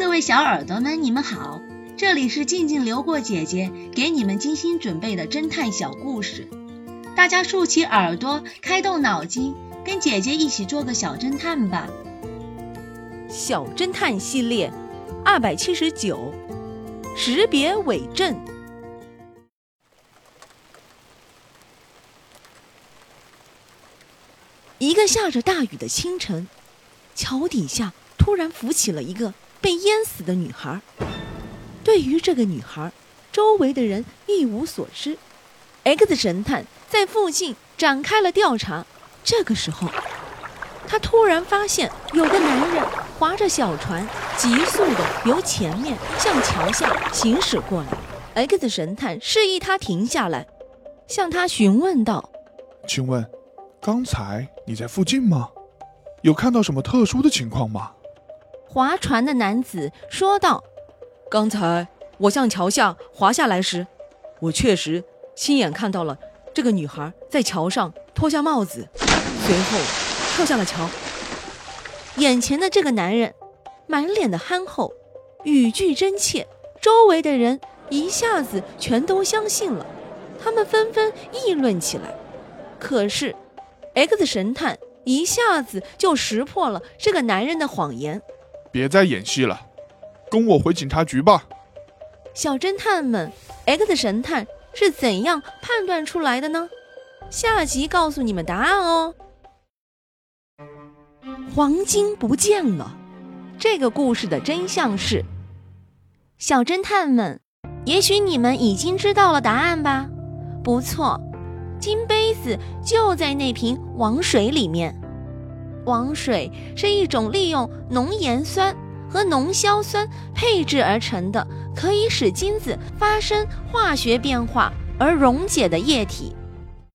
各位小耳朵们，你们好，这里是静静流过姐姐给你们精心准备的侦探小故事，大家竖起耳朵，开动脑筋，跟姐姐一起做个小侦探吧。小侦探系列二百七十九，识别伪证。一个下着大雨的清晨，桥底下突然浮起了一个被淹死的女孩。对于这个女孩，周围的人一无所知。X 神探在附近展开了调查。这个时候，他突然发现有个男人划着小船，急速地由前面向桥下行驶过来。X 神探示意他停下来，向他询问道：“请问，刚才你在附近吗？有看到什么特殊的情况吗？”划船的男子说道：“刚才我向桥下滑下来时，我确实亲眼看到了这个女孩在桥上脱下帽子，随后跳下了桥。”眼前的这个男人满脸的憨厚，语句真切，周围的人一下子全都相信了，他们纷纷议论起来。可是，X 神探一下子就识破了这个男人的谎言。别再演戏了，跟我回警察局吧。小侦探们，X 神探是怎样判断出来的呢？下集告诉你们答案哦。黄金不见了，这个故事的真相是：小侦探们，也许你们已经知道了答案吧？不错，金杯子就在那瓶王水里面。王水是一种利用浓盐酸和浓硝酸配制而成的，可以使金子发生化学变化而溶解的液体。